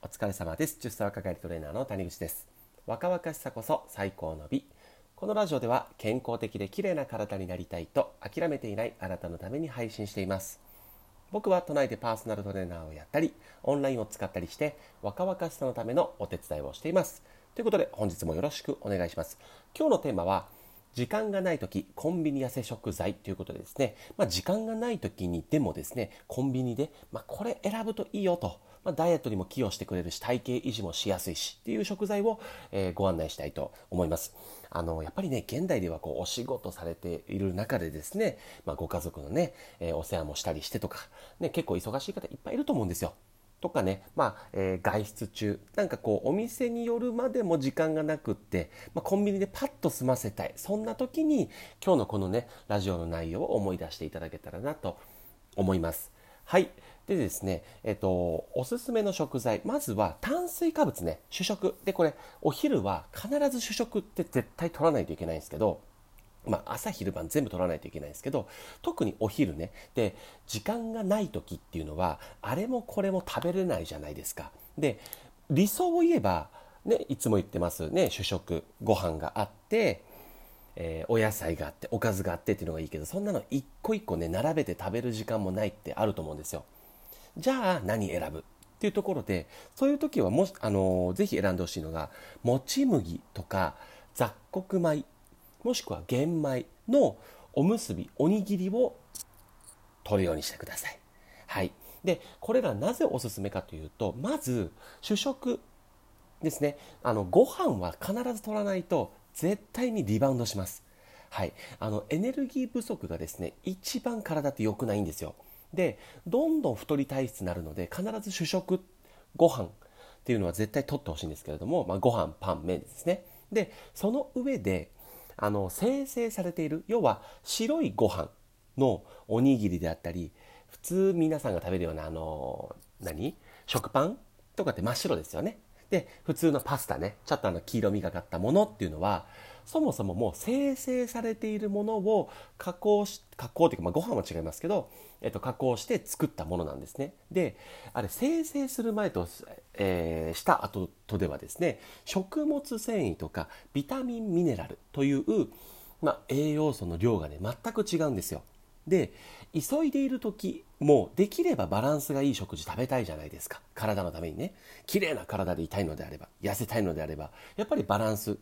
お疲れ様です。10歳若返りトレーナーの谷口です。若々しさこそ最高の美。このラジオでは健康的で綺麗な体になりたいと諦めていないあなたのために配信しています。僕は都内でパーソナルトレーナーをやったりオンラインを使ったりして若々しさのためのお手伝いをしています。ということで本日もよろしくお願いします。今日のテーマは時間がない時コンビニ痩せ食材。ということでですね、まあ、時間がない時にでもですねコンビニで、まあ、これ選ぶといいよと、まあ、ダイエットにも寄与してくれるし体型維持もしやすいしっていう食材を、えー、ご案内したいと思いますあのやっぱりね現代ではこうお仕事されている中でですね、まご家族のね、えー、お世話もしたりしてとか、ね、結構忙しい方いっぱいいると思うんですよとかね、まあ、えー、外出中、なんかこう、お店によるまでも時間がなくって、まあ、コンビニでパッと済ませたい。そんな時に、今日のこのね、ラジオの内容を思い出していただけたらなと思います。はい。でですね、えっと、おすすめの食材。まずは炭水化物ね、主食。で、これ、お昼は必ず主食って絶対取らないといけないんですけど、まあ、朝昼晩全部取らないといけないんですけど特にお昼ねで時間がない時っていうのはあれもこれも食べれないじゃないですかで理想を言えば、ね、いつも言ってますね主食ご飯があってえー、お野菜があっておかずがあってっていうのがいいけどそんなの一個一個ね並べて食べる時間もないってあると思うんですよじゃあ何選ぶ？っていうところでそういう時はもし、あのー、ぜひ選んでほしいのがもち麦とか雑穀米もしくは玄米のおむすびおにぎりを取るようにしてください。はい、でこれらなぜおすすめかというとまず主食ですねあのご飯は必ず取らないと絶対にリバウンドします。はい、あのエネルギー不足がですね一番体って良くないんですよ。でどんどん太り体質になるので必ず主食ご飯っていうのは絶対取ってほしいんですけれども、まあ、ご飯パン麺ですね。でその上であの生成されている要は白いご飯のおにぎりであったり普通皆さんが食べるようなあの何？食パンとかって真っ白ですよね。で普通のパスタねちょっとあの黄色みがかったものっていうのはそもそももう生成されているものを加工し加工というか、まあ、ご飯は違いますけど、えっと、加工して作ったものなんですね。であれ生成する前と、えー、した後とではですね食物繊維とかビタミンミネラルという、まあ、栄養素の量がね全く違うんですよ。で急いでいる時もできればバランスがいい食事食べたいじゃないですか体のためにね綺麗な体でいたいのであれば痩せたいのであればやっぱりバランス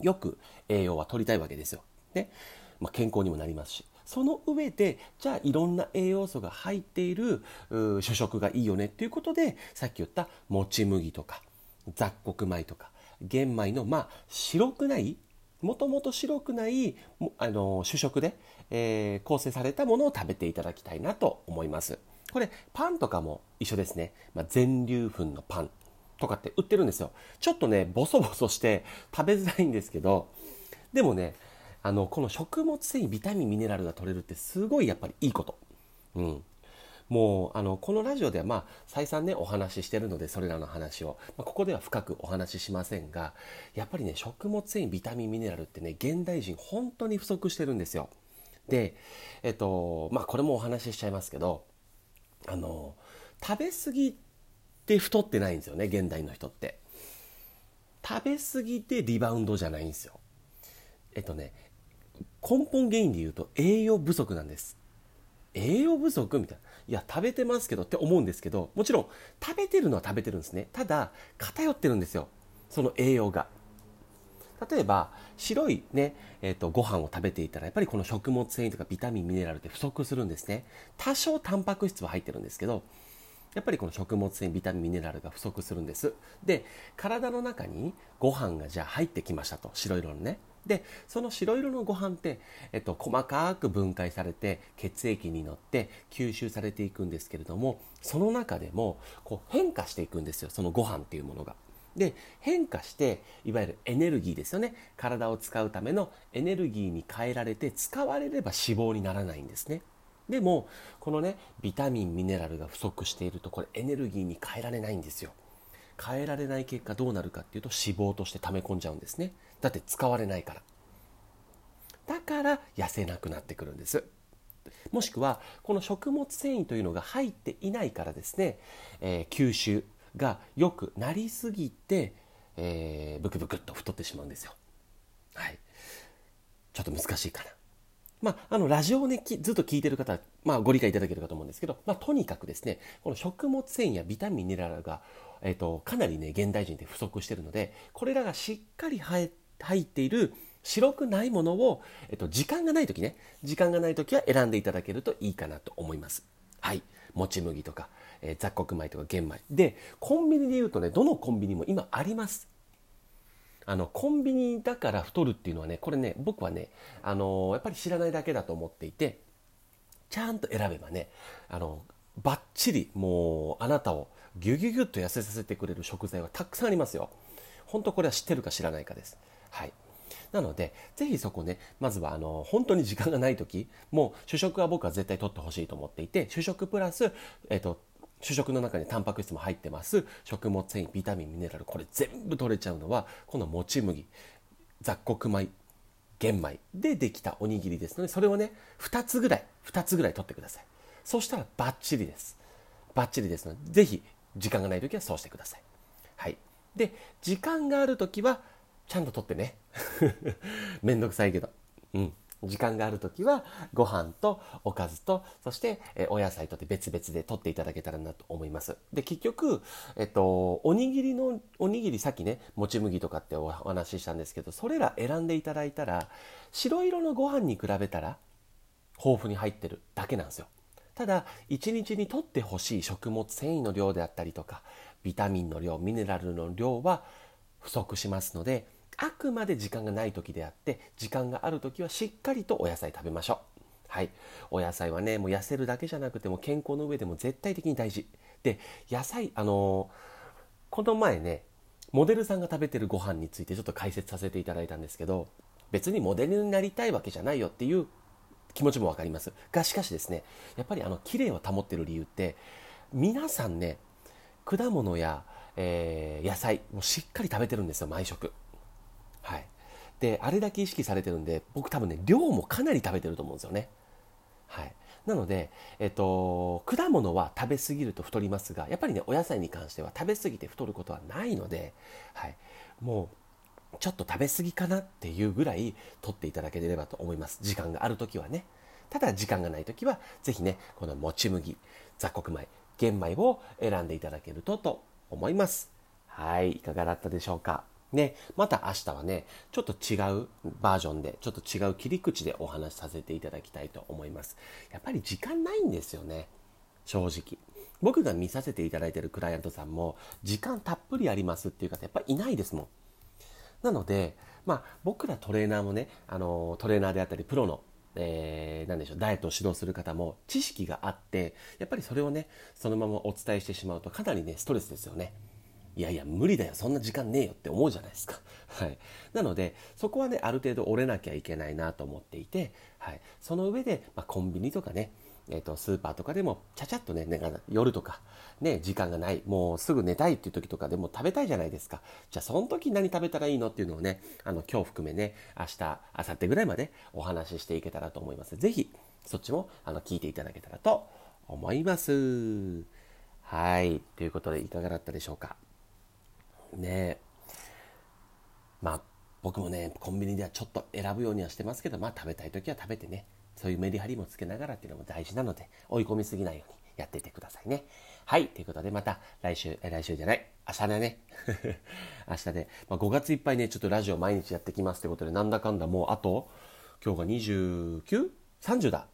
よく栄養は取りたいわけですよ。ねまあ、健康にもなりますし。その上で、じゃあいろんな栄養素が入っている主食がいいよねっていうことで、さっき言ったもち麦とか雑穀米とか玄米の、まあ、白くない、もともと白くないあの主食で、えー、構成されたものを食べていただきたいなと思います。これ、パンとかも一緒ですね。まあ、全粒粉のパンとかって売ってるんですよ。ちょっとね、ボソボソして食べづらいんですけど、でもね、あの、この食物繊維、ビタミン、ミネラルが取れるってすごいやっぱりいいこと。うん。もう、あの、このラジオではまあ、再三ね、お話ししてるので、それらの話を、まあ、ここでは深くお話ししませんが、やっぱりね、食物繊維、ビタミン、ミネラルってね、現代人本当に不足してるんですよ。で、えっと、まあ、これもお話ししちゃいますけど、あの、食べ過ぎで太ってないんですよね現代の人って。食べ過ぎてリバウンドじゃないんですよ。えっとね根本原因で言うと栄養不足なんです。栄養不足みたいな。いや食べてますけどって思うんですけどもちろん食べてるのは食べてるんですね。ただ偏ってるんですよ。その栄養が。例えば白いね、えーと、ご飯を食べていたらやっぱりこの食物繊維とかビタミンミネラルって不足するんですね。多少タンパク質は入ってるんですけどやっぱりこの食物繊維ビタミンミネラルが不足するんです。で体の中にご飯がじゃあ入ってきましたと。白色のね。でその白色のご飯って、えっと、細かく分解されて血液に乗って吸収されていくんですけれどもその中でもこう変化していくんですよそのご飯っていうものが。で変化していわゆるエネルギーですよね体を使うためのエネルギーに変えられて使われれば脂肪にならないんですね。でもこのねビタミンミネラルが不足しているとこれエネルギーに変えられないんですよ変えられない結果どうなるかっていうと脂肪として溜め込んじゃうんですねだって使われないからだから痩せなくなってくるんですもしくはこの食物繊維というのが入っていないからですね、えー、吸収がよくなりすぎて、えー、ブクブクっと太ってしまうんですよ。はい。ちょっと難しいかな。まあ、あのラジオをねずっと聞いてる方は、まあ、ご理解いただけるかと思うんですけど、まあ、とにかくですねこの食物繊維やビタミンミネラルが、えーと、かなりね現代人で不足してるのでこれらがしっかり入っている白くないものを、えっと、時間がない時ね時間がない時は選んでいただけるといいかなと思います。はい。もち麦とか、えー、雑穀米とか玄米。でコンビニで言うとねどのコンビニも今あります。あのコンビニだから太るっていうのはねこれね僕はね、あの、やっぱり知らないだけだと思っていてちゃんと選べばねあのバッチリもうあなたをギュギュギュッと痩せさせてくれる食材はたくさんありますよ。本当これは知ってるか知らないかです。はい。なので、ぜひそこね、まずはあの本当に時間がない時もう主食は僕は絶対取ってほしいと思っていて、主食プラス、えっ、と、主食の中にタンパク質も入ってます。食物繊維ビタミンミネラルこれ全部取れちゃうのはこのもち麦雑穀米玄米でできたおにぎりですのでそれをね2つぐらい2つぐらい取ってください。そしたらバッチリです。バッチリですのでぜひ時間がない時はそうしてください。はい。で時間がある時はちゃんと取ってね。めんどくさいけど。うん。時間がある時はご飯とおかずとそしてお野菜とって別々で取っていただけたらなと思います。で結局、えっと、おにぎりのおにぎりさっきねもち麦とかってお話ししたんですけどそれら選んでいただいたら白色のご飯に比べたら豊富に入ってるだけなんですよ。ただ1日にとってほしい食物繊維の量であったりとかビタミンの量ミネラルの量は不足しますのであくまで時間がない時であって時間がある時はしっかりとお野菜食べましょう。はい。お野菜はねもう痩せるだけじゃなくても健康の上でも絶対的に大事。で野菜あのー、この前ねモデルさんが食べてるご飯についてちょっと解説させていただいたんですけど別にモデルになりたいわけじゃないよっていう気持ちも分かります。がしかしですねやっぱりあの綺麗を保ってる理由って皆さんね果物や、えー、野菜もしっかり食べてるんですよ毎食。で、あれだけ意識されてるんで、僕多分ね、量もかなり食べてると思うんですよね。はい。なので、えっと、果物は食べ過ぎると太りますが、やっぱりね、お野菜に関しては食べ過ぎて太ることはないので、はい。もう、ちょっと食べ過ぎかなっていうぐらい取っていただければと思います。時間がある時はね。ただ、時間がない時は、ぜひね、このもち麦、雑穀米、玄米を選んでいただけるとと思います。はい。いかがだったでしょうか？ね、また明日はね、ちょっと違うバージョンで、ちょっと違う切り口でお話しさせていただきたいと思います。やっぱり時間ないんですよね、正直。僕が見させていただいてるクライアントさんも、時間たっぷりありますっていう方やっぱりいないですもん。なので、まあ、僕らトレーナーもね、あのトレーナーであったり、プロのえー、でしょうダイエットを指導する方も知識があってやっぱりそれをねそのままお伝えしてしまうとかなりねストレスですよねいやいや無理だよそんな時間ねえよって思うじゃないですか。はい、なのでそこはねある程度折れなきゃいけないなと思っていて、はい、その上で、まあ、コンビニとかねえーと、スーパーとかでもちゃちゃっとね夜とか、ね、時間がないもうすぐ寝たいっていう時とかでも食べたいじゃないですか。じゃあその時何食べたらいいのっていうのをねあの今日含めね明日明後日ぐらいまでお話ししていけたらと思います。是非そっちもあの聞いていただけたらと思います。はい。ということでいかがだったでしょうか？ね。まあ僕もねコンビニではちょっと選ぶようにはしてますけどまあ食べたい時は食べてね。そういうメリハリもつけながらっていうのも大事なので追い込みすぎないようにやっていてくださいね。はいということでまた来週え来週じゃない。明日だね。明日で、まあ、5月いっぱいねちょっとラジオ毎日やってきますってことでなんだかんだもうあと今日が 29?30 だ。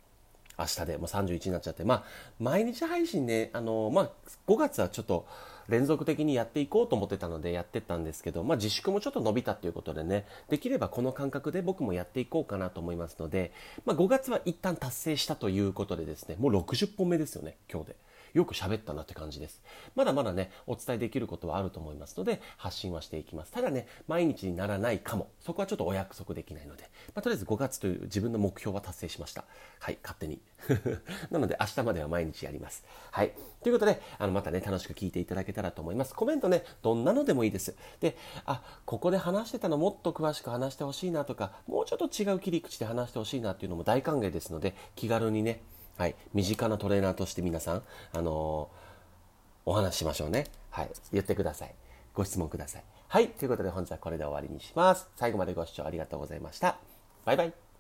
明日で。もう31になっちゃって。まあ毎日配信ねあのまあ5月はちょっと連続的にやっていこうと思ってたのでやってたんですけど、まあ、自粛もちょっと伸びたということでねできればこの感覚で僕もやっていこうかなと思いますので、まあ、5月は一旦達成したということでですねもう60本目ですよね今日で。よく喋ったなって感じです。まだまだね、お伝えできることはあると思いますので、発信はしていきます。ただね、毎日にならないかも。そこはちょっとお約束できないので、まあ、とりあえず5月という自分の目標は達成しました。はい、勝手に。なので、明日までは毎日やります。はい。ということで、あの、またね、楽しく聞いていただけたらと思います。コメントね、どんなのでもいいです。で、あ、ここで話してたのもっと詳しく話してほしいなとか、もうちょっと違う切り口で話してほしいなっていうのも大歓迎ですので、気軽にね、はい、身近なトレーナーとして皆さん、あのお話ししましょうね。はい。言ってください。ご質問ください。はい。ということで本日はこれで終わりにします。最後までご視聴ありがとうございました。バイバイ。